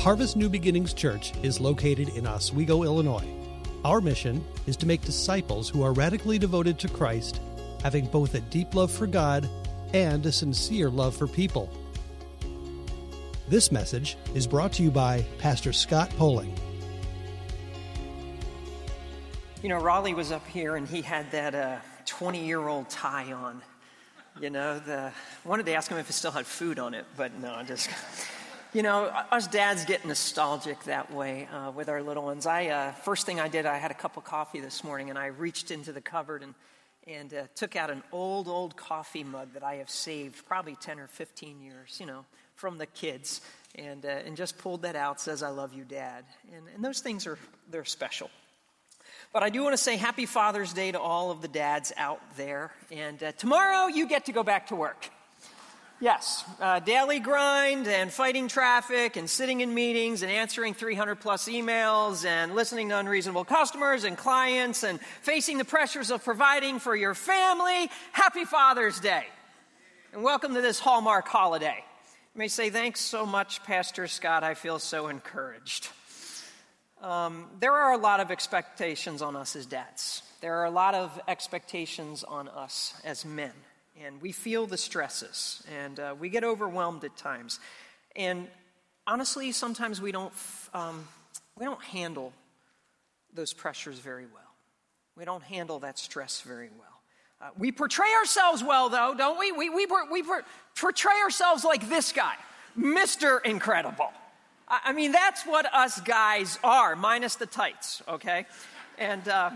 Harvest New Beginnings Church is located in Oswego, Illinois. Our mission is to make disciples who are radically devoted to Christ, having both a deep love for God and a sincere love for people. This message is brought to you by Pastor Scott Poling. You know, Raleigh was up here and he had that 20 uh, year old tie on. You know, the wanted to ask him if it still had food on it, but no, I just. You know, us dads get nostalgic that way uh, with our little ones. I uh, first thing I did, I had a cup of coffee this morning, and I reached into the cupboard and and uh, took out an old, old coffee mug that I have saved probably 10 or 15 years, you know, from the kids, and, uh, and just pulled that out, says, I love you, Dad. And, and those things are, they're special. But I do want to say happy Father's Day to all of the dads out there. And uh, tomorrow you get to go back to work. Yes, uh, daily grind and fighting traffic and sitting in meetings and answering 300 plus emails and listening to unreasonable customers and clients and facing the pressures of providing for your family. Happy Father's Day. And welcome to this Hallmark holiday. You may say, Thanks so much, Pastor Scott. I feel so encouraged. Um, there are a lot of expectations on us as dads, there are a lot of expectations on us as men and we feel the stresses, and uh, we get overwhelmed at times. And honestly, sometimes we don't, um, we don't handle those pressures very well. We don't handle that stress very well. Uh, we portray ourselves well, though, don't we? We, we, we portray ourselves like this guy, Mr. Incredible. I, I mean, that's what us guys are, minus the tights, okay? And. Uh,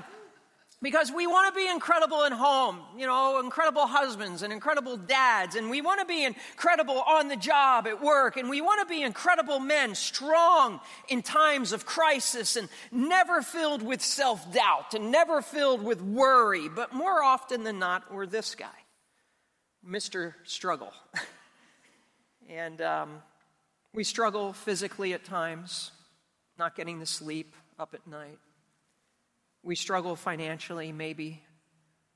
because we want to be incredible at home, you know, incredible husbands and incredible dads, and we want to be incredible on the job at work, and we want to be incredible men, strong in times of crisis, and never filled with self doubt, and never filled with worry. But more often than not, we're this guy, Mr. Struggle. and um, we struggle physically at times, not getting the sleep up at night we struggle financially, maybe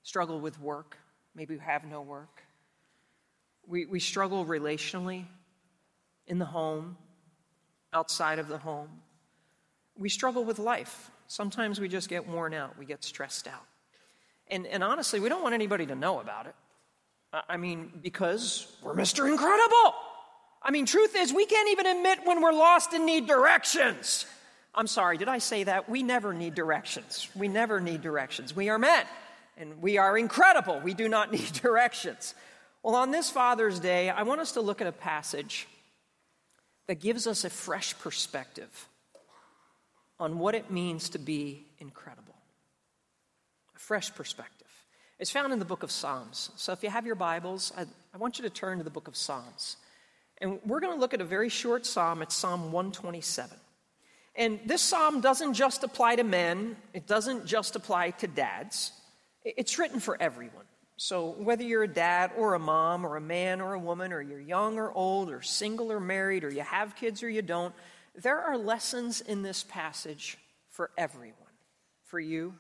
struggle with work, maybe we have no work. We, we struggle relationally in the home, outside of the home. We struggle with life. Sometimes we just get worn out, we get stressed out. And, and honestly, we don't want anybody to know about it. I mean, because we're Mr. Incredible. I mean, truth is, we can't even admit when we're lost and need directions. I'm sorry, did I say that? We never need directions. We never need directions. We are men, and we are incredible. We do not need directions. Well, on this Father's Day, I want us to look at a passage that gives us a fresh perspective on what it means to be incredible. A fresh perspective. It's found in the book of Psalms. So if you have your Bibles, I, I want you to turn to the book of Psalms. And we're going to look at a very short psalm. It's Psalm 127. And this psalm doesn't just apply to men, it doesn't just apply to dads. It's written for everyone. So, whether you're a dad or a mom or a man or a woman, or you're young or old, or single or married, or you have kids or you don't, there are lessons in this passage for everyone, for you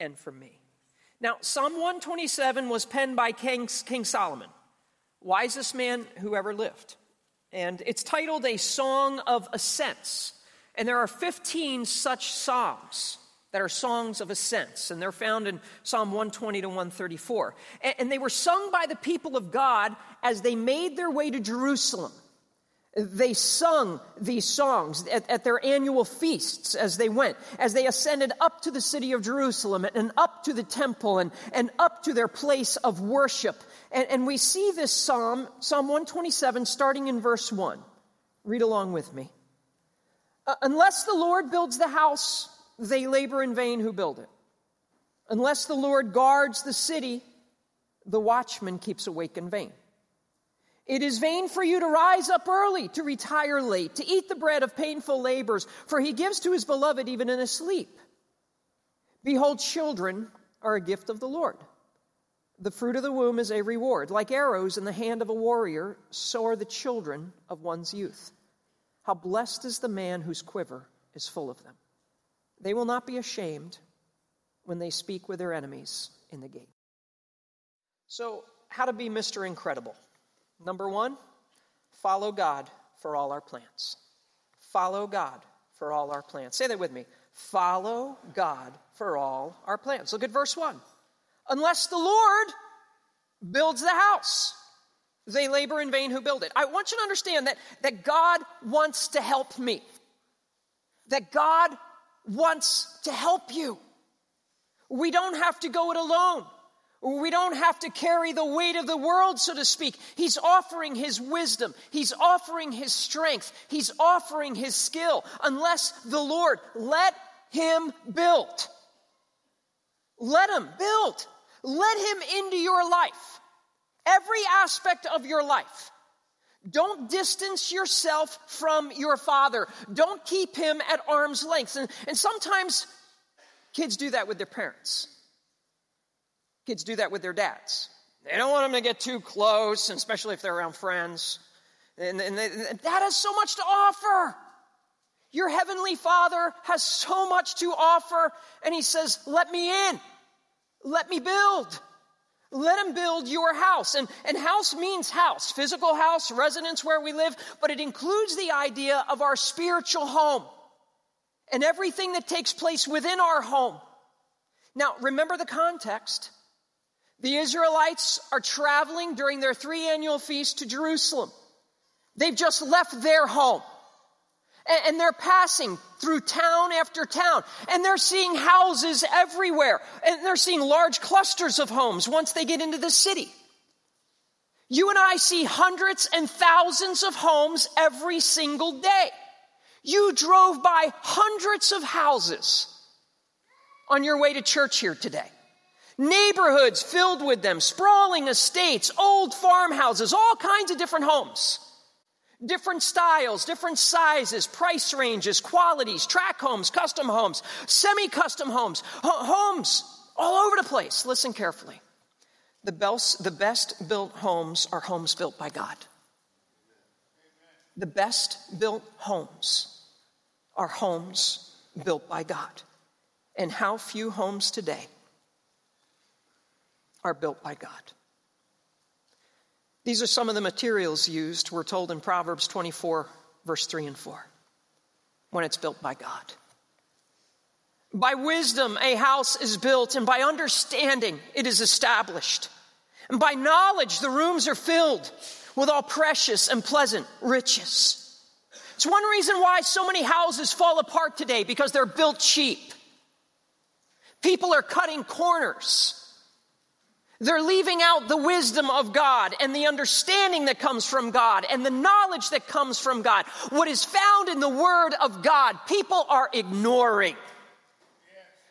and for me. Now, Psalm 127 was penned by King, King Solomon, wisest man who ever lived. And it's titled A Song of Ascents. And there are 15 such psalms that are songs of ascents, and they're found in Psalm 120 to 134. And they were sung by the people of God as they made their way to Jerusalem. They sung these songs at, at, their annual feasts as they went, as they ascended up to the city of Jerusalem and up to the temple and, and up to their place of worship. And, and we see this psalm, Psalm 127, starting in verse 1. Read along with me. Uh, unless the Lord builds the house, they labor in vain who build it. Unless the Lord guards the city, the watchman keeps awake in vain. It is vain for you to rise up early, to retire late, to eat the bread of painful labors, for he gives to his beloved even in his sleep. Behold, children are a gift of the Lord. The fruit of the womb is a reward. Like arrows in the hand of a warrior, so are the children of one's youth. How blessed is the man whose quiver is full of them. They will not be ashamed when they speak with their enemies in the gate. So, how to be Mr. Incredible? Number one, follow God for all our plans. follow God for all our plans. Say that with me. Follow God for all our plans. Look at verse 1. Unless the Lord builds the house, they labor in vain who build it. I want you to understand that, that God wants to help me, that God wants to help you. We don't have to go it alone. We don't have to carry the weight of the world, so to speak. He's offering his wisdom. He's offering his strength. He's offering his skill. Unless the Lord, let him build. Let him build. Let him into your life. Every aspect of your life. Don't distance yourself from your father. Don't keep him at arm's length. And, and sometimes kids do that with their parents. Kids do that with their dads. They don't want them to get too close, especially if they're around friends. And, and, they, and that has so much to offer. Your heavenly Father has so much to offer, and He says, Let me in. Let me build. Let him build your house. And, and house means house, physical house, residence where we live, but it includes the idea of our spiritual home and everything that takes place within our home. Now, remember the context. The Israelites are traveling during their three annual feast to Jerusalem. They've just left their home. And they're passing through town after town. And they're seeing houses everywhere. And they're seeing large clusters of homes once they get into the city. You and I see hundreds and thousands of homes every single day. You drove by hundreds of houses on your way to church here today neighborhoods filled with them, sprawling estates, old farmhouses, all kinds of different homes. Different styles, different sizes, price ranges, qualities, track homes, custom homes, semi custom homes, homes all over the place. Listen carefully. The best, the best built homes are homes built by God. The best built homes are homes built by God. And how few homes today are built by God. These are some of the materials used, we're told in Proverbs 24, verse 3 and 4, when it's built by God. By wisdom, a house is built, and by understanding, it is established. And by knowledge, the rooms are filled with all precious and pleasant riches. It's one reason why so many houses fall apart today because they're built cheap. People are cutting corners they're leaving out the wisdom of God and the understanding that comes from God and the knowledge that comes from God. What is found in the Word of God, people are ignoring.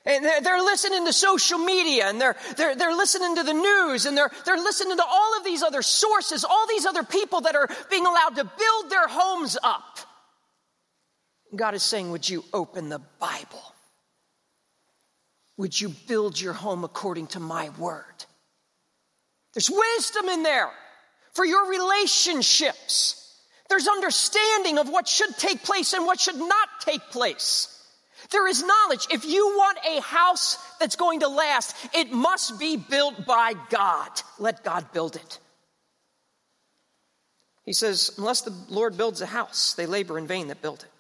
And they're, listening to social media and they're, they're, they're listening to the news and they're, they're listening to all of these other sources, all these other people that are being allowed to build their homes up. God is saying, Would you open the Bible? Would you build your home according to my word? There's wisdom in there for your relationships. There's understanding of what should take place and what should not take place. There is knowledge. If you want a house that's going to last, it must be built by God. Let God build it. He says, unless the Lord builds a house, they labor in vain that build it.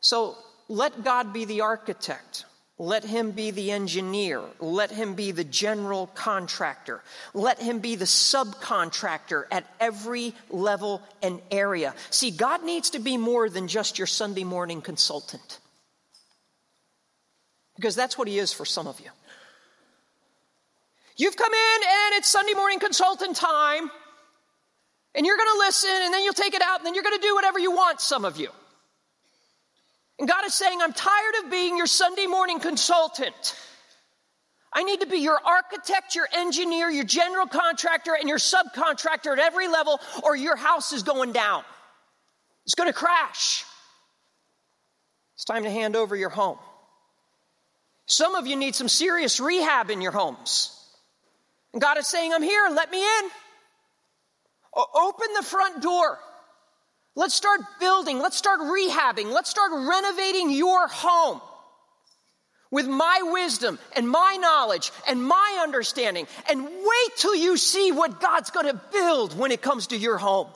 So let God be the architect. Let him be the engineer. Let him be the general contractor. Let him be the subcontractor at every level and area. See, God needs to be more than just your Sunday morning consultant. Because that's what he is for some of you. You've come in and it's Sunday morning consultant time, and you're going to listen, and then you'll take it out, and then you're going to do whatever you want, some of you. And God is saying, I'm tired of being your Sunday morning consultant. I need to be your architect, your engineer, your general contractor, and your subcontractor at every level, or your house is going down. It's going to crash. It's time to hand over your home. Some of you need some serious rehab in your homes. And God is saying, I'm here, let me in. O- open the front door. Let's start building. Let's start rehabbing. Let's start renovating your home with my wisdom and my knowledge and my understanding. And wait till you see what God's going to build when it comes to your home,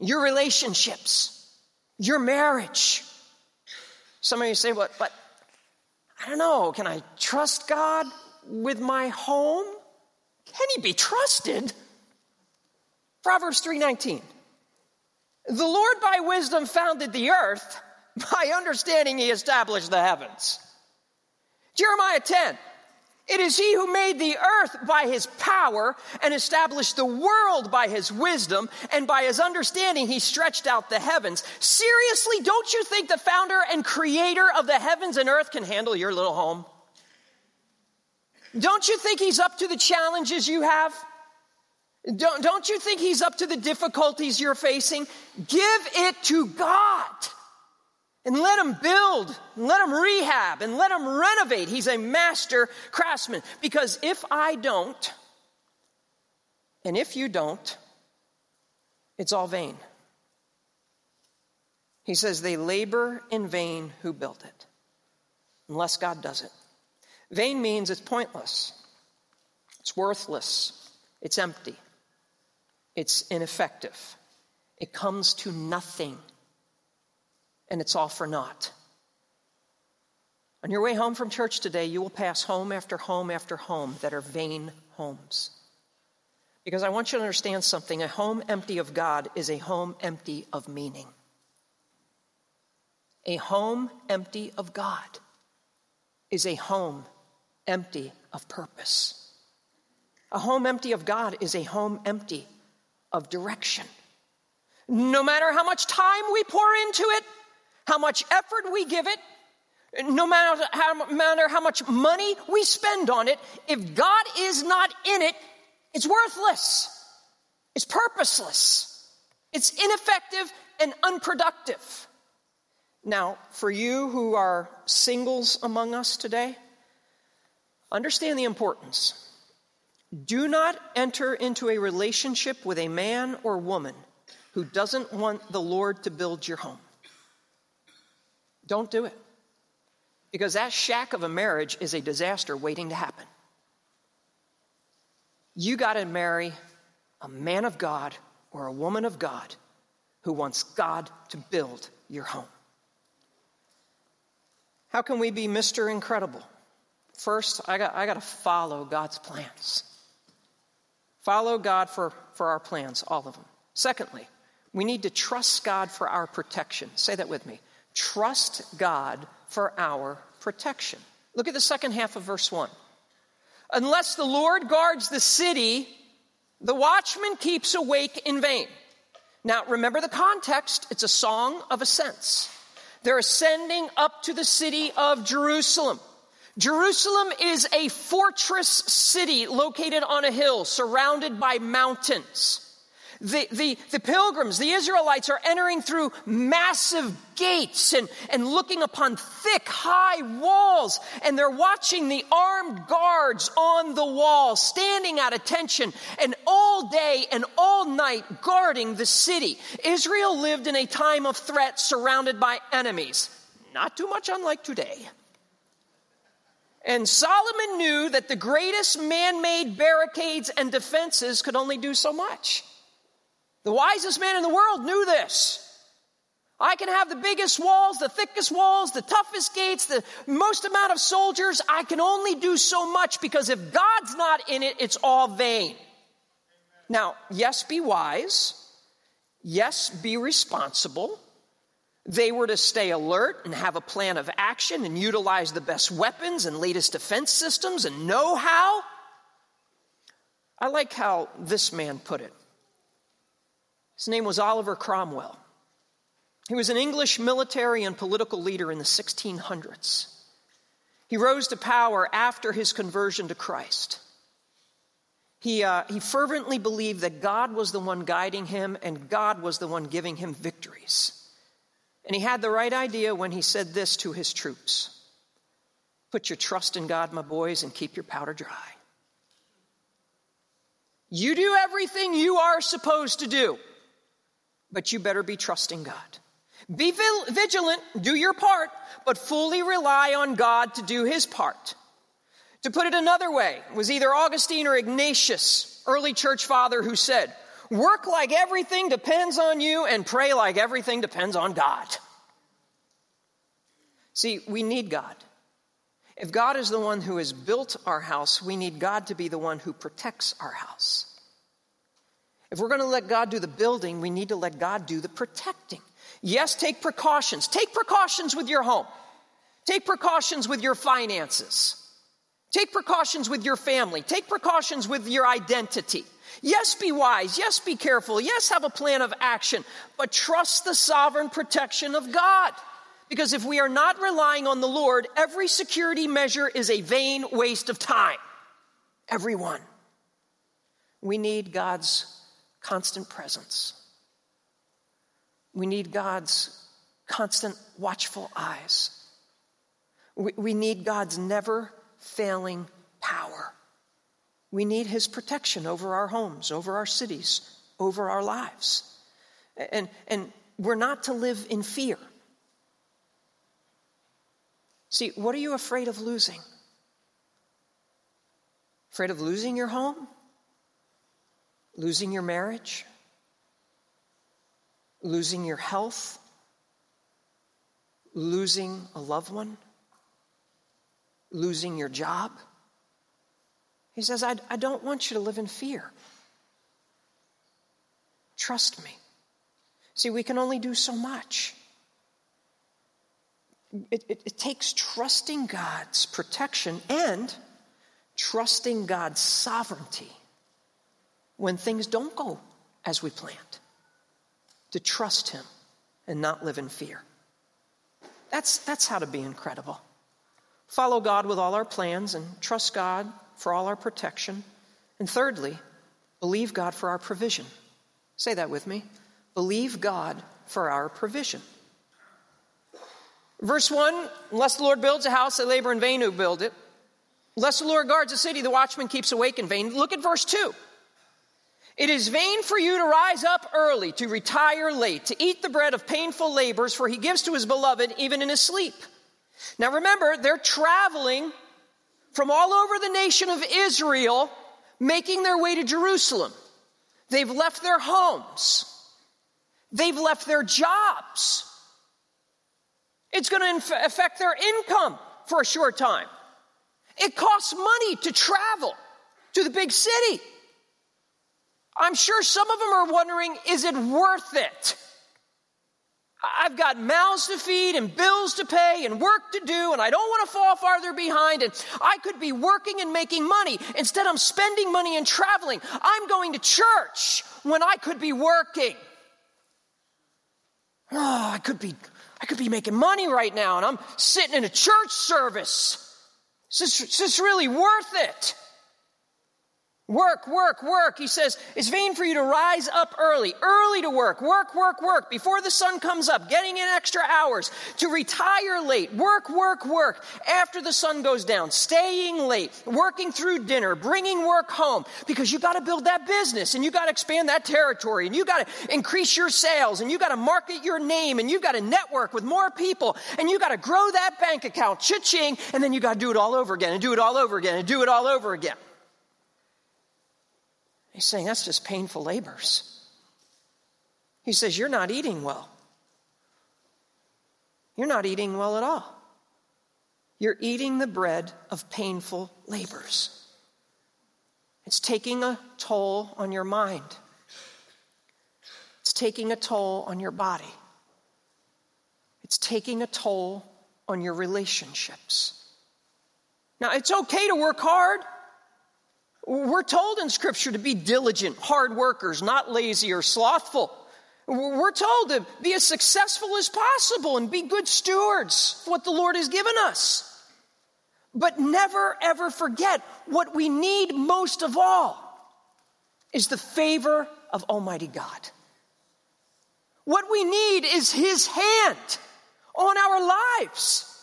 your relationships. your marriage. Some of you say, but, but I don't know, can I trust God with my home? Can he be trusted? Proverbs 3:19. The Lord by wisdom founded the earth, by understanding he established the heavens. Jeremiah 10. It is he who made the earth by his power and established the world by his wisdom, and by his understanding he stretched out the heavens. Seriously, don't you think the founder and creator of the heavens and earth can handle your little home? Don't you think he's up to the challenges you have? Don't, don't you think he's up to the difficulties you're facing? Give it to God and let him build, and let him rehab, and let him renovate. He's a master craftsman. Because if I don't, and if you don't, it's all vain. He says, they labor in vain who built it, unless God does it. Vain means it's pointless, it's worthless, it's empty, it's ineffective, it comes to nothing and it's all for naught. On your way home from church today, you will pass home after home after home that are vain homes. Because I want you to understand something a home empty of God is a home empty of meaning. A home empty of God is a home empty of purpose. A home empty of God is a home empty of direction. No matter how much time we pour into it, how much effort we give it, no matter how, matter how much money we spend on it, if God is not in it, it's worthless. It's purposeless. It's ineffective and unproductive. Now, for you who are singles among us today, understand the importance. Do not enter into a relationship with a man or woman who doesn't want the Lord to build your home. Don't do it. Because that shack of a marriage is a disaster waiting to happen. You got to marry a man of God or a woman of God who wants God to build your home. How can we be Mr. Incredible? First, I got, I got to follow God's plans. Follow God for, for our plans, all of them. Secondly, we need to trust God for our protection. Say that with me trust God for our protection. Look at the second half of verse 1. Unless the Lord guards the city, the watchman keeps awake in vain. Now, remember the context. It's a song of ascents. They're ascending up to the city of Jerusalem. Jerusalem is a fortress city located on a hill surrounded by mountains. The, the, the, pilgrims, the Israelites, are entering through massive gates and, and looking upon thick, high walls, and they're watching the armed guards on the wall, standing at attention, and all day and all night guarding the city. Israel lived in a time of threat surrounded by enemies, not too much unlike today. And Solomon knew that the greatest man made barricades and defenses could only do so much. The wisest man in the world knew this. I can have the biggest walls, the thickest walls, the toughest gates, the most amount of soldiers. I can only do so much because if God's not in it, it's all vain. Now, yes, be wise. Yes, be responsible. They were to stay alert and have a plan of action and utilize the best weapons and latest defense systems and know how. I like how this man put it. His name was Oliver Cromwell. He was an English military and political leader in the 1600s. He rose to power after his conversion to Christ. He, uh, he fervently believed that God was the one guiding him and God was the one giving him victories. And he had the right idea when he said this to his troops Put your trust in God, my boys, and keep your powder dry. You do everything you are supposed to do but you better be trusting God. Be vigilant, do your part, but fully rely on God to do his part. To put it another way, it was either Augustine or Ignatius, early church father, who said, Work like everything depends on you and pray like everything depends on God. See, we need God. If God is the one who has built our house, we need God to be the one who protects our house. If we're going to let God do the building, we need to let God do the protecting. Yes, take precautions. Take precautions with your home. Take precautions with your finances. Take precautions with your family. Take precautions with your identity. Yes, be wise. Yes, be careful. Yes, have a plan of action, but trust the sovereign protection of God. Because if we are not relying on the Lord, every security measure is a vain waste of time. Everyone. We need God's constant presence. We need God's constant watchful eyes. We, we need God's never failing power. We need His protection over our homes, over our cities, over our lives. And, and we're not to live in fear. See, what are you afraid of losing? Afraid of losing your home? Losing your marriage? Losing your health? Losing a loved one? losing your job. He says, I, I don't want you to live in fear. Trust me. See, we can only do so much. It, it, it, takes trusting God's protection and trusting God's sovereignty when things don't go as we planned. To trust Him and not live in fear. That's, that's how to be incredible follow God with all our plans and trust God for all our protection. And thirdly, believe God for our provision. Say that with me. Believe God for our provision. Verse 1 Unless the Lord builds a house, they labor in vain who build it. Unless the Lord guards a city, the watchman keeps awake in vain. Look at verse 2. It is vain for you to rise up early, to retire late, to eat the bread of painful labors, for he gives to his beloved even in his sleep. Now remember, they're traveling from all over the nation of Israel, making their way to Jerusalem. They've left their homes. They've left their jobs. It's going to affect their income for a short time. It costs money to travel to the big city. I'm sure some of them are wondering is it worth it? I've got mouths to feed and bills to pay and work to do, and I don't want to fall farther behind. And I could be working and making money. Instead, I'm spending money and traveling. I'm going to church when I could be working. Oh, I could be, I could be making money right now, and I'm sitting in a church service. Is this, is this really worth it? Work, work, work. He says, it's vain for you to rise up early, early to work, work, work, work, before the sun comes up, getting in extra hours, to retire late, work, work, work, after the sun goes down, staying late, working through dinner, bringing work home, because you got to build that business and you got to expand that territory and you got to increase your sales and you got to market your name and you got to network with more people and you got to grow that bank account, cha-ching, and then you got to do it all over again and do it all over again and do it all over again. He's saying that's just painful labors. He says, You're not eating well. You're not eating well at all. You're eating the bread of painful labors. It's taking a toll on your mind, it's taking a toll on your body, it's taking a toll on your relationships. Now, it's okay to work hard. We're told in Scripture to be diligent, hard workers, not lazy or slothful. We're told to be as successful as possible and be good stewards of what the Lord has given us. But never ever forget what we need most of all is the favor of Almighty God. What we need is His hand on our lives.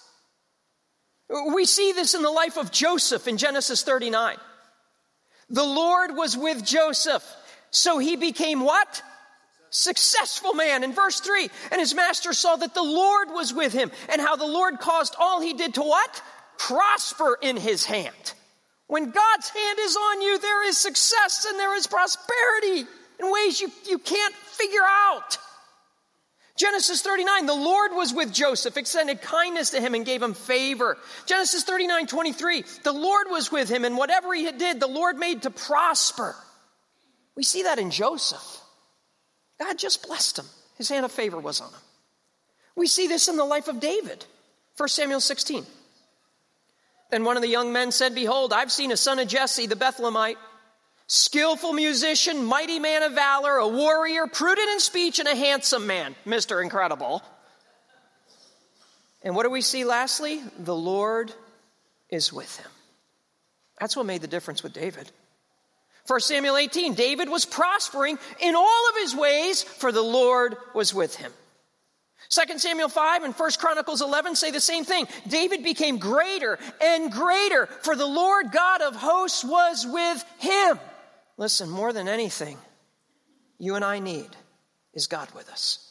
We see this in the life of Joseph in Genesis 39. The Lord was with Joseph, so he became what? Successful man. In verse 3, and his master saw that the Lord was with him, and how the Lord caused all he did to what? Prosper in his hand. When God's hand is on you, there is success and there is prosperity. in ways you, you can't figure out. Genesis 39, the Lord was with Joseph, extended kindness to him and gave him favor. Genesis 39, 23, the Lord was with him and whatever he did, the Lord made to prosper. We see that in Joseph. God just blessed him. His hand of favor was on him. We see this in the life of David. 1 Samuel 16. Then one of the young men said, Behold, I've seen a son of Jesse, the Bethlehemite, skillful musician, mighty man of valor, a warrior, prudent in speech, and a handsome man. Mr. Incredible. And what do we see lastly? The Lord is with him. That's what made the difference with David. 1 Samuel 18, David was prospering in all of his ways, for the Lord was with him. 2 Samuel 5 and 1 Chronicles 11 say the same thing. David became greater and greater, for the Lord God of hosts was with him. Listen, more than anything, you and I need is God with us.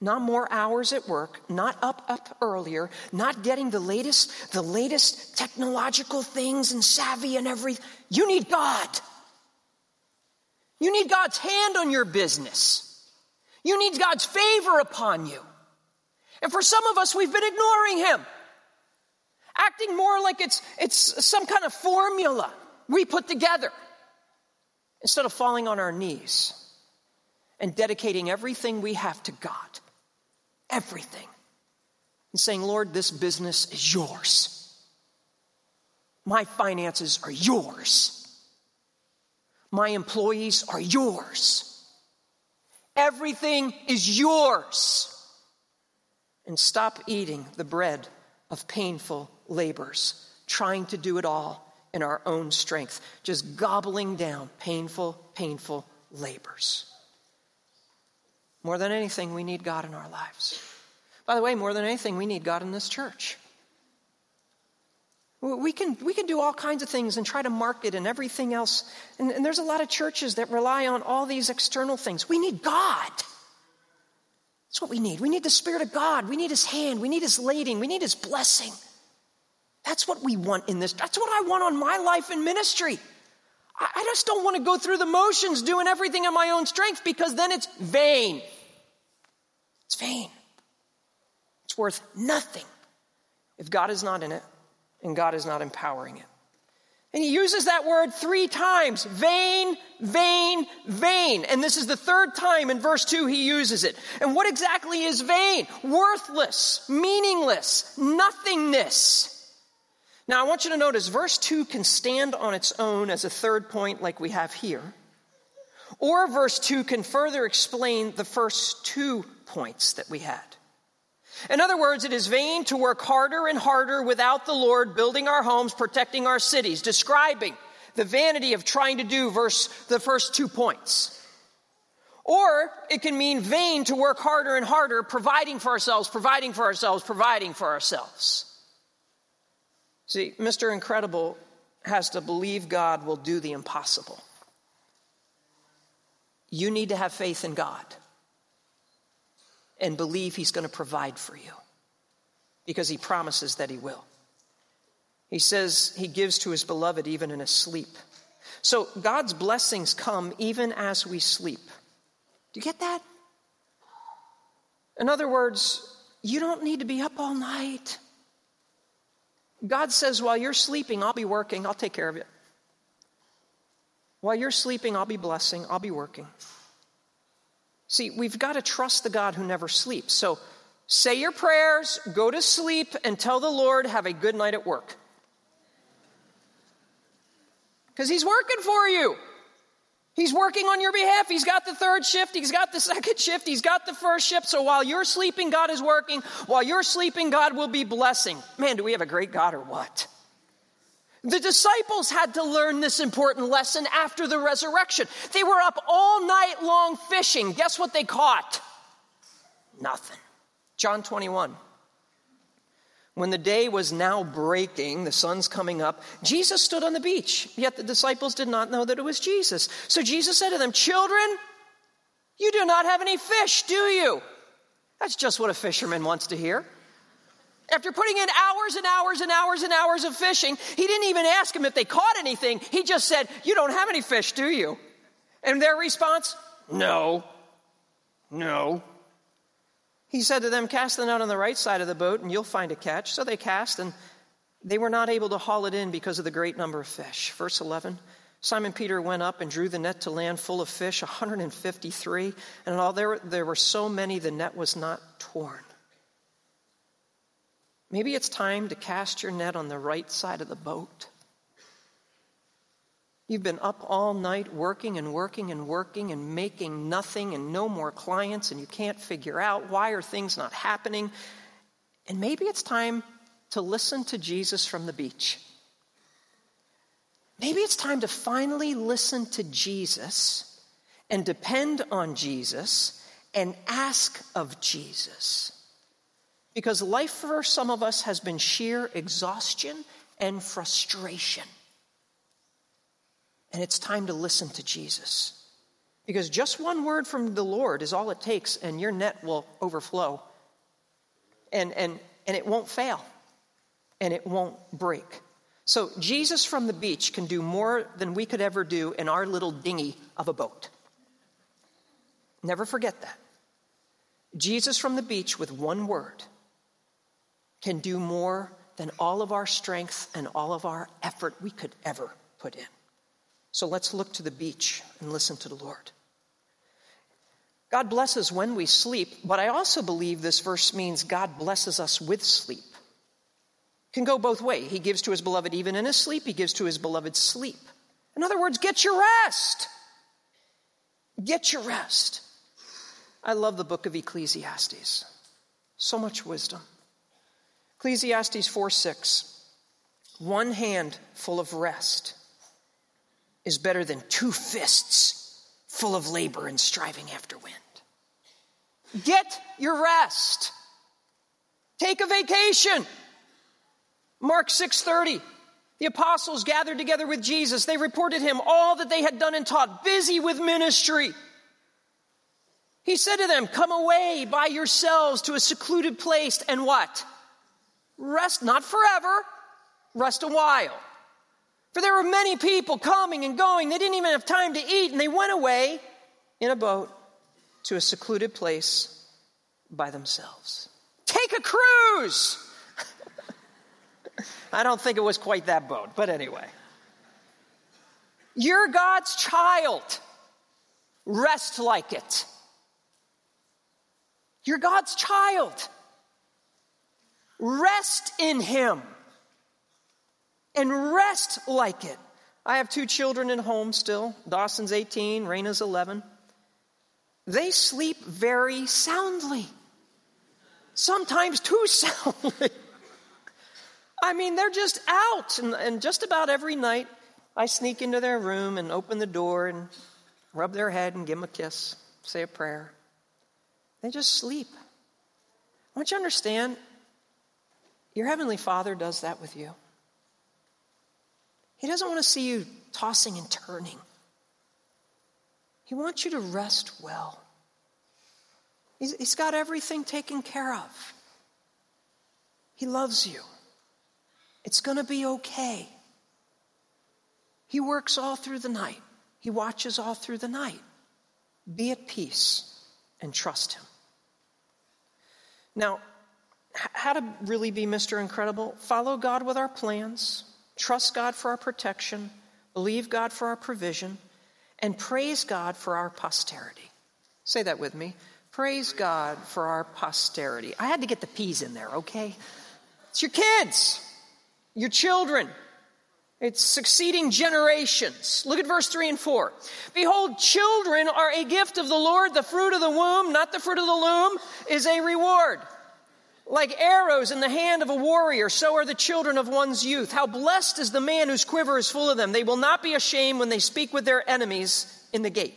Not more hours at work, not up up earlier, not getting the latest the latest technological things and savvy and everything. You need God. You need God's hand on your business. You need God's favor upon you. And for some of us, we've been ignoring Him, acting more like it's, it's some kind of formula we put together instead of falling on our knees and dedicating everything we have to God. Everything. And saying, Lord, this business is yours. My finances are yours. My employees are yours. Everything is yours. And stop eating the bread of painful labors, trying to do it all in our own strength, just gobbling down painful, painful labors. More than anything, we need God in our lives. By the way, more than anything, we need God in this church. We can, we can do all kinds of things and try to market and everything else. And, and there's a lot of churches that rely on all these external things. We need God. That's what we need. We need the Spirit of God. We need His hand. We need His leading. We need His blessing. That's what we want in this. That's what I want on my life in ministry. I, I just don't want to go through the motions doing everything in my own strength because then it's vain. It's vain. It's worth nothing if God is not in it and God is not empowering it. And he uses that word three times vain, vain, vain. And this is the third time in verse 2 he uses it. And what exactly is vain? Worthless, meaningless, nothingness. Now I want you to notice verse 2 can stand on its own as a third point, like we have here. Or verse 2 can further explain the first two points that we had. In other words, it is vain to work harder and harder without the Lord building our homes, protecting our cities, describing the vanity of trying to do verse the first two points. Or it can mean vain to work harder and harder, providing for ourselves, providing for ourselves, providing for ourselves. See, Mr. Incredible has to believe God will do the impossible. You need to have faith in God and believe He's going to provide for you because He promises that He will. He says He gives to His beloved even in His sleep. So God's blessings come even as we sleep. Do you get that? In other words, you don't need to be up all night. God says, while you're sleeping, I'll be working, I'll take care of it. While you're sleeping, I'll be blessing, I'll be working. See, we've got to trust the God who never sleeps. So say your prayers, go to sleep, and tell the Lord, have a good night at work. Because He's working for you. He's working on your behalf. He's got the third shift. He's got the second shift. He's got the first shift. So while you're sleeping, God is working. While you're sleeping, God will be blessing. Man, do we have a great God or what? The disciples had to learn this important lesson after the resurrection. They were up all night long fishing. Guess what they caught? Nothing. John 21. When the day was now breaking, the sun's coming up, Jesus stood on the beach. Yet the disciples did not know that it was Jesus. So Jesus said to them, Children, you do not have any fish, do you? That's just what a fisherman wants to hear. After putting in hours and hours and hours and hours of fishing, he didn't even ask them if they caught anything. He just said, You don't have any fish, do you? And their response, No, no. He said to them, Cast the net on the right side of the boat, and you'll find a catch. So they cast, and they were not able to haul it in because of the great number of fish. Verse 11 Simon Peter went up and drew the net to land full of fish, 153. And although there, there were so many, the net was not torn. Maybe it's time to cast your net on the right side of the boat. You've been up all night working and working and working and making nothing and no more clients, and you can't figure out why are things not happening. And maybe it's time to listen to Jesus from the beach. Maybe it's time to finally listen to Jesus and depend on Jesus and ask of Jesus. Because life for some of us has been sheer exhaustion and frustration. And it's time to listen to Jesus. Because just one word from the Lord is all it takes, and your net will overflow. And, and, and it won't fail, and it won't break. So, Jesus from the beach can do more than we could ever do in our little dinghy of a boat. Never forget that. Jesus from the beach with one word can do more than all of our strength and all of our effort we could ever put in. So let's look to the beach and listen to the Lord. God blesses when we sleep, but I also believe this verse means God blesses us with sleep. Can go both ways. He gives to his beloved even in his sleep, he gives to his beloved sleep. In other words, get your rest. Get your rest. I love the book of Ecclesiastes. So much wisdom. Ecclesiastes 4 6. One hand full of rest is better than two fists full of labor and striving after wind. Get your rest. Take a vacation. Mark 6:30. The apostles gathered together with Jesus. They reported him all that they had done and taught, busy with ministry. He said to them, Come away by yourselves to a secluded place and what? Rest, not forever, rest a while. For there were many people coming and going. They didn't even have time to eat, and they went away in a boat to a secluded place by themselves. Take a cruise! I don't think it was quite that boat, but anyway. You're God's child. Rest like it. You're God's child. Rest in Him and rest like it. I have two children at home still. Dawson's 18, Raina's 11. They sleep very soundly, sometimes too soundly. I mean, they're just out, and, and just about every night I sneak into their room and open the door and rub their head and give them a kiss, say a prayer. They just sleep. Want you understand your Heavenly Father does that with you. He doesn't want to see you tossing and turning. He wants you to rest well. He's, he's got everything taken care of. He loves you. It's going to be okay. He works all through the night, He watches all through the night. Be at peace and trust Him. Now, how to really be Mr. Incredible? Follow God with our plans trust God for our protection, believe God for our provision, and praise God for our posterity. Say that with me. Praise God for our posterity. I had to get the P's in there, okay? It's your kids, your children, it's succeeding generations. Look at verse 3 and 4. Behold, children are a gift of the Lord. The fruit of the womb, not the fruit of the loom, is a reward. Like arrows in the hand of a warrior, so are the children of one's youth. How blessed is the man whose quiver is full of them. They will not be ashamed when they speak with their enemies in the gate.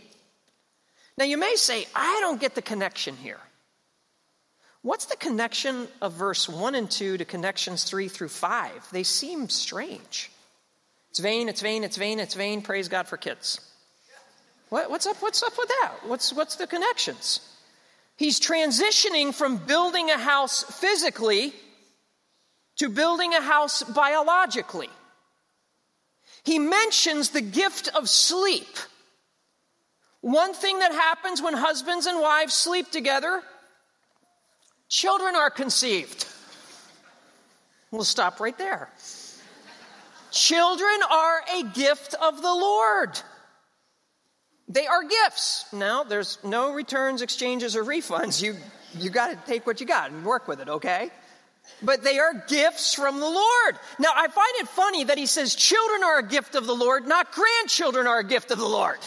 Now, you may say, I don't get the connection here. What's the connection of verse 1 and 2 to connections 3 through 5? They seem strange. It's vain, it's vain, it's vain, it's vain. Praise God for kids. What, what's up? What's up with that? What's, what's the connections? He's transitioning from building a house physically to building a house biologically. He mentions the gift of sleep, One thing that happens when husbands and wives sleep together children are conceived. We'll stop right there. Children are a gift of the Lord. They are gifts. Now, there's no returns, exchanges, or refunds. You, you got to take what you got and work with it, okay? But they are gifts from the Lord. Now, I find it funny that he says children are a gift of the Lord, not grandchildren are a gift of the Lord.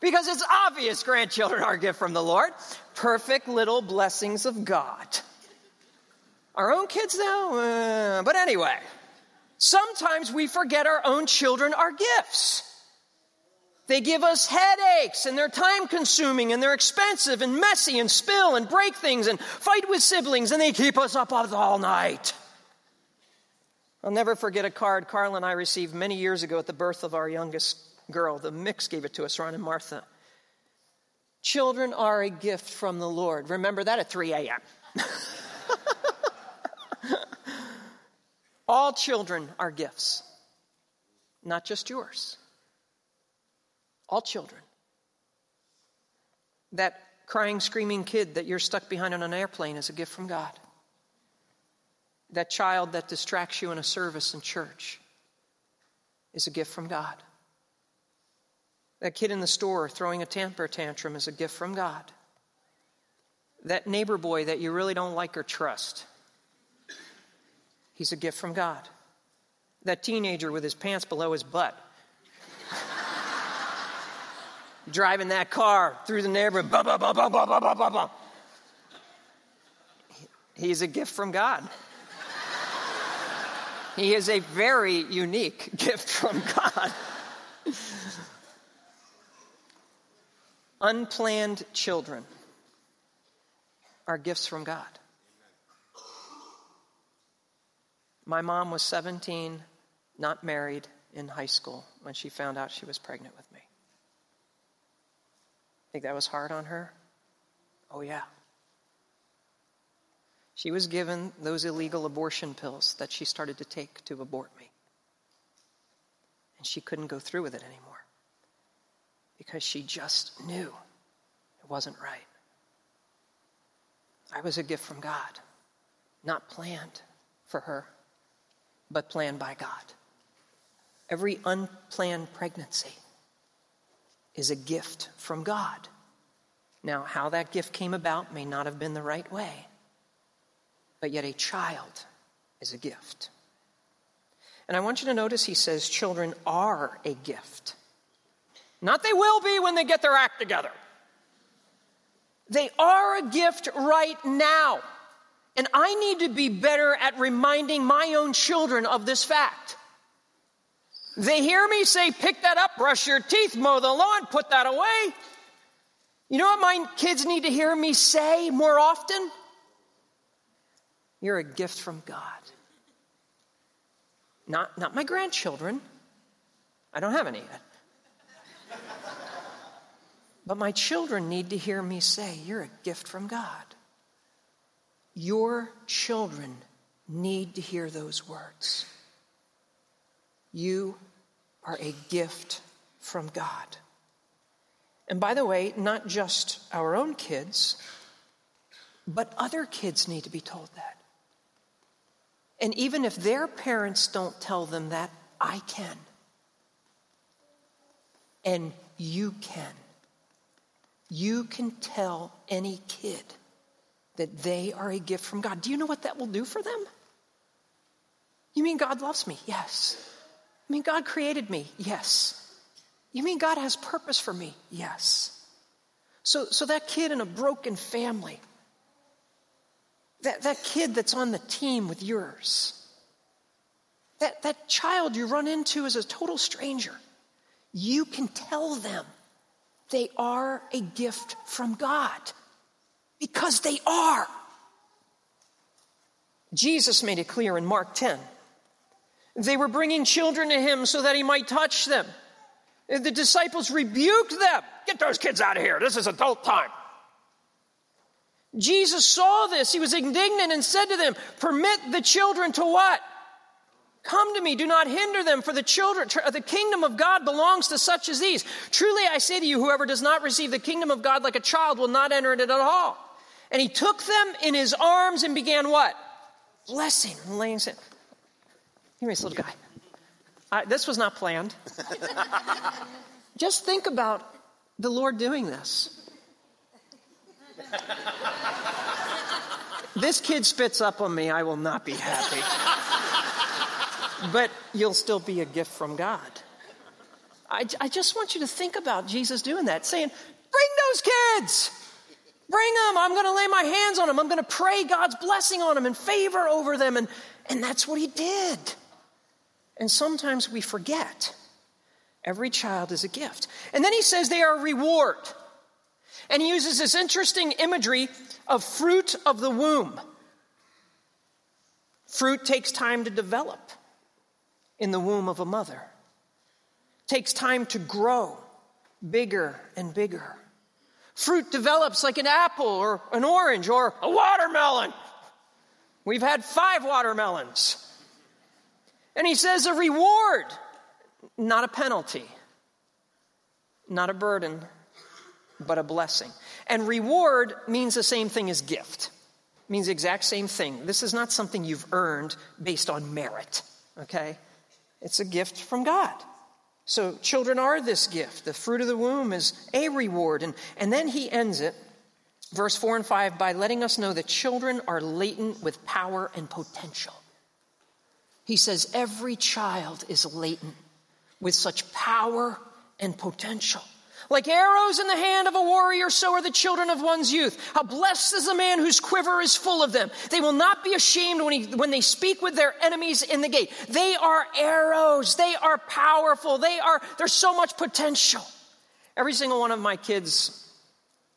Because it's obvious grandchildren are a gift from the Lord. Perfect little blessings of God. Our own kids, though? Uh, but anyway, sometimes we forget our own children are gifts. They give us headaches and they're time consuming and they're expensive and messy and spill and break things and fight with siblings and they keep us up all night. I'll never forget a card Carla and I received many years ago at the birth of our youngest girl. The mix gave it to us, Ron and Martha. Children are a gift from the Lord. Remember that at 3 a.m. All children are gifts, not just yours. All children. That crying, screaming kid that you're stuck behind on an airplane is a gift from God. That child that distracts you in a service in church is a gift from God. That kid in the store throwing a temper tantrum is a gift from God. That neighbor boy that you really don't like or trust, he's a gift from God. That teenager with his pants below his butt, driving that car through the neighborhood, blah, blah, blah, blah, blah, blah, blah, blah. He's a gift from God. he is a very unique gift from God. Unplanned children are gifts from God. My mom was 17, not married, in high school when she found out she was pregnant with me. Think that was hard on her? Oh, yeah. She was given those illegal abortion pills that she started to take to abort me. And she couldn't go through with it anymore because she just knew it wasn't right. I was a gift from God, not planned for her, but planned by God. Every unplanned pregnancy is a gift from God. Now, how that gift came about may not have been the right way, but yet a child is a gift. And I want you to notice he says children are a gift. Not they will be when they get their act together. They are a gift right now. And I need to be better at reminding my own children of this fact. They hear me say, pick that up, brush your teeth, mow the lawn, put that away. You know what my kids need to hear me say more often? You're a gift from God. Not, not my grandchildren. I don't have any yet. But my children need to hear me say, You're a gift from God. Your children need to hear those words. You are a gift from God. And by the way, not just our own kids, but other kids need to be told that. And even if their parents don't tell them that, I can. And you can. You can tell any kid that they are a gift from God. Do you know what that will do for them? You mean God loves me? Yes. I mean, God created me? Yes. You mean God has purpose for me? Yes. So, so that kid in a broken family, that, that kid that's on the team with yours, that, that child you run into as a total stranger, you can tell them they are a gift from God because they are. Jesus made it clear in Mark 10 they were bringing children to him so that he might touch them. The disciples rebuked them. Get those kids out of here. This is adult time. Jesus saw this. He was indignant and said to them, Permit the children to what? Come to me, do not hinder them, for the children, the kingdom of God belongs to such as these. Truly I say to you, whoever does not receive the kingdom of God like a child will not enter it at all. And he took them in his arms and began what? Blessing and laying sin. Here this little guy. I, this was not planned. Just think about the Lord doing this. this kid spits up on me, I will not be happy but you'll still be a gift from God. I, I just want you to think about Jesus doing that, saying, Bring those kids! Bring them. I'm going to lay my hands on them. I'm going to pray God's blessing on them and favor over them. And, and that's what he did. And sometimes we forget. Every child is a gift. And then he says they are a reward. And he uses this interesting imagery of fruit of the womb. Fruit takes time to develop in the womb of a mother. It takes time to grow bigger and bigger. Fruit develops like an apple or an orange or a watermelon. We've had five watermelons. And he says a reward, not a penalty, not a burden, but a blessing. And reward means the same thing as gift. It means the exact same thing. This is not something you've earned based on merit, okay? It's a gift from God. So children are this gift. The fruit of the womb is a reward. And, and then he ends it, verse 4 and 5, by letting us know that children are latent with power and potential. He says every child is latent with such power and potential. Like arrows in the hand of a warrior, so are the children of one's youth. How blessed is the man whose quiver is full of them. They will not be ashamed when, he, when they speak with their enemies in the gate. They are arrows. They are powerful. They are, there's so much potential. Every single one of my kids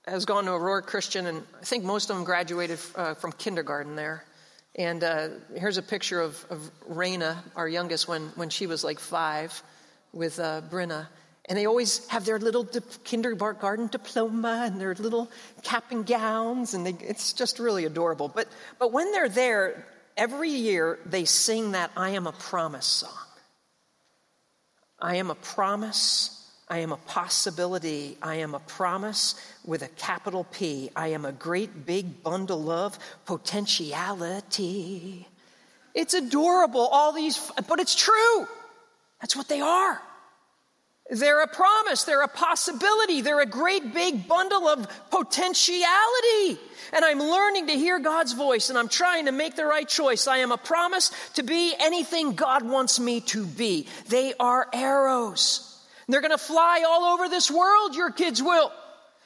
has gone to Aurora Christian, and I think most of them graduated uh, from kindergarten there. And uh, here's a picture of, of Raina, our youngest, when, when she was like five, with uh, Brenna. And they always have their little kindergarten diploma and their little cap and gowns, and they, it's just really adorable. But, but when they're there, every year they sing that I Am a Promise song. I am a promise. I am a possibility. I am a promise with a capital P. I am a great big bundle of potentiality. It's adorable, all these, but it's true. That's what they are. They're a promise, they're a possibility, they're a great big bundle of potentiality. And I'm learning to hear God's voice and I'm trying to make the right choice. I am a promise to be anything God wants me to be. They are arrows. They're going to fly all over this world, your kids will.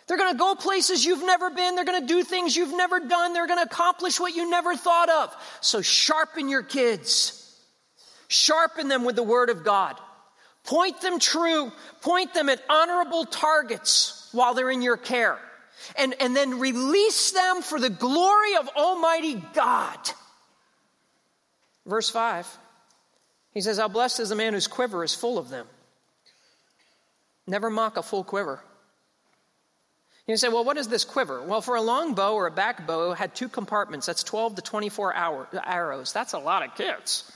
They're going to go places you've never been. They're going to do things you've never done. They're going to accomplish what you never thought of. So sharpen your kids. Sharpen them with the Word of God. Point them true, point them at honorable targets while they're in your care. And, and then release them for the glory of Almighty God. Verse 5, he says, How blessed is the man whose quiver is full of them. Never mock a full quiver. You say, well, what is this quiver? Well, for a long bow or a back bow, had two compartments. That's 12 to 24 hour, arrows. That's a lot of kids.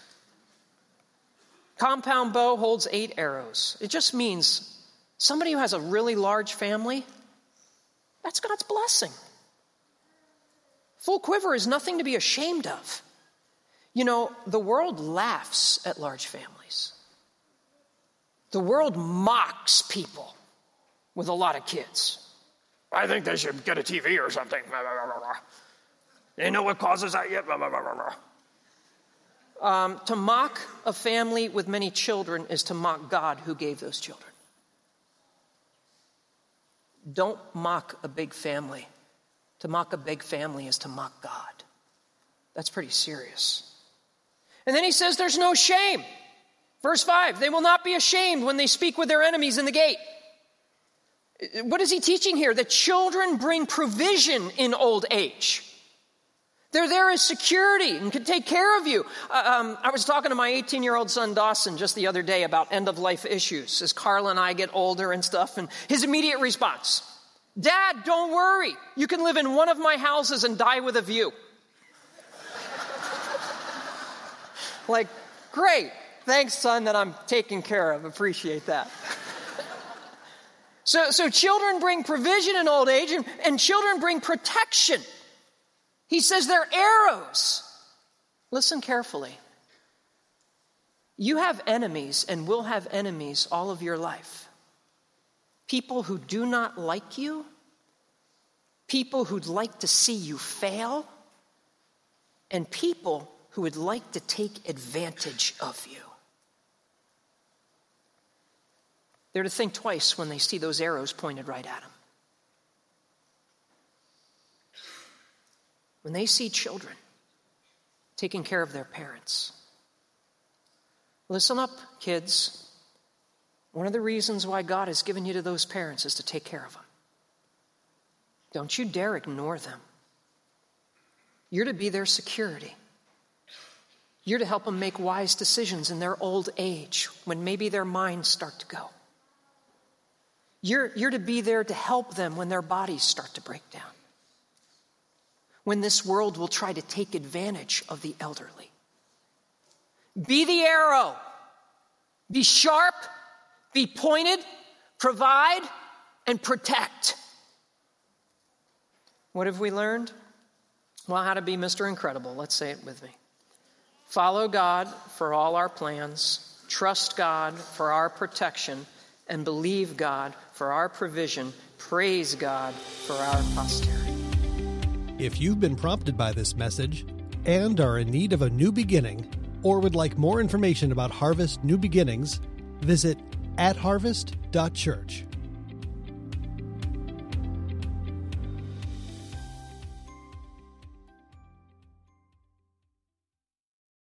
Compound bow holds eight arrows. It just means somebody who has a really large family, that's God's blessing. Full quiver is nothing to be ashamed of. You know, the world laughs at large families. The world mocks people with a lot of kids. I think they should get a TV or something. They know what causes that yet? Um, to mock a family with many children is to mock God who gave those children. Don't mock a big family. To mock a big family is to mock God. That's pretty serious. And then he says there's no shame. Verse 5 they will not be ashamed when they speak with their enemies in the gate. What is he teaching here? That children bring provision in old age. They're there as security and can take care of you. Uh, um, I was talking to my 18 year old son Dawson just the other day about end of life issues as Carla and I get older and stuff. And his immediate response Dad, don't worry. You can live in one of my houses and die with a view. like, Great. Thanks, son, that I'm taken care of. Appreciate that. so, so children bring provision in old age, and, and children bring protection. He says they're arrows. Listen carefully. You have enemies and will have enemies all of your life. People who do not like you, people who'd like to see you fail, and people who would like to take advantage of you. They're to think twice when they see those arrows pointed right at them. When they see children taking care of their parents, Listen up, kids. One of the reasons why God has given you to those parents is to take care of them. Don't you dare ignore them. You're to be their security. You're to help them make wise decisions in their old age when maybe their minds start to go. You're, you're to be there to help them when their bodies start to break down. When this world will try to take advantage of the elderly. Be the arrow. Be sharp, be pointed, provide, and protect. What have we learned? Well, how to be Mr. Incredible. Let's say it with me. Follow God for all our plans, trust God for our protection, and believe God for our provision. Praise God for our posterity. If you've been prompted by this message and are in need of a new beginning, or would like more information about Harvest New Beginnings, visit at harvest.church.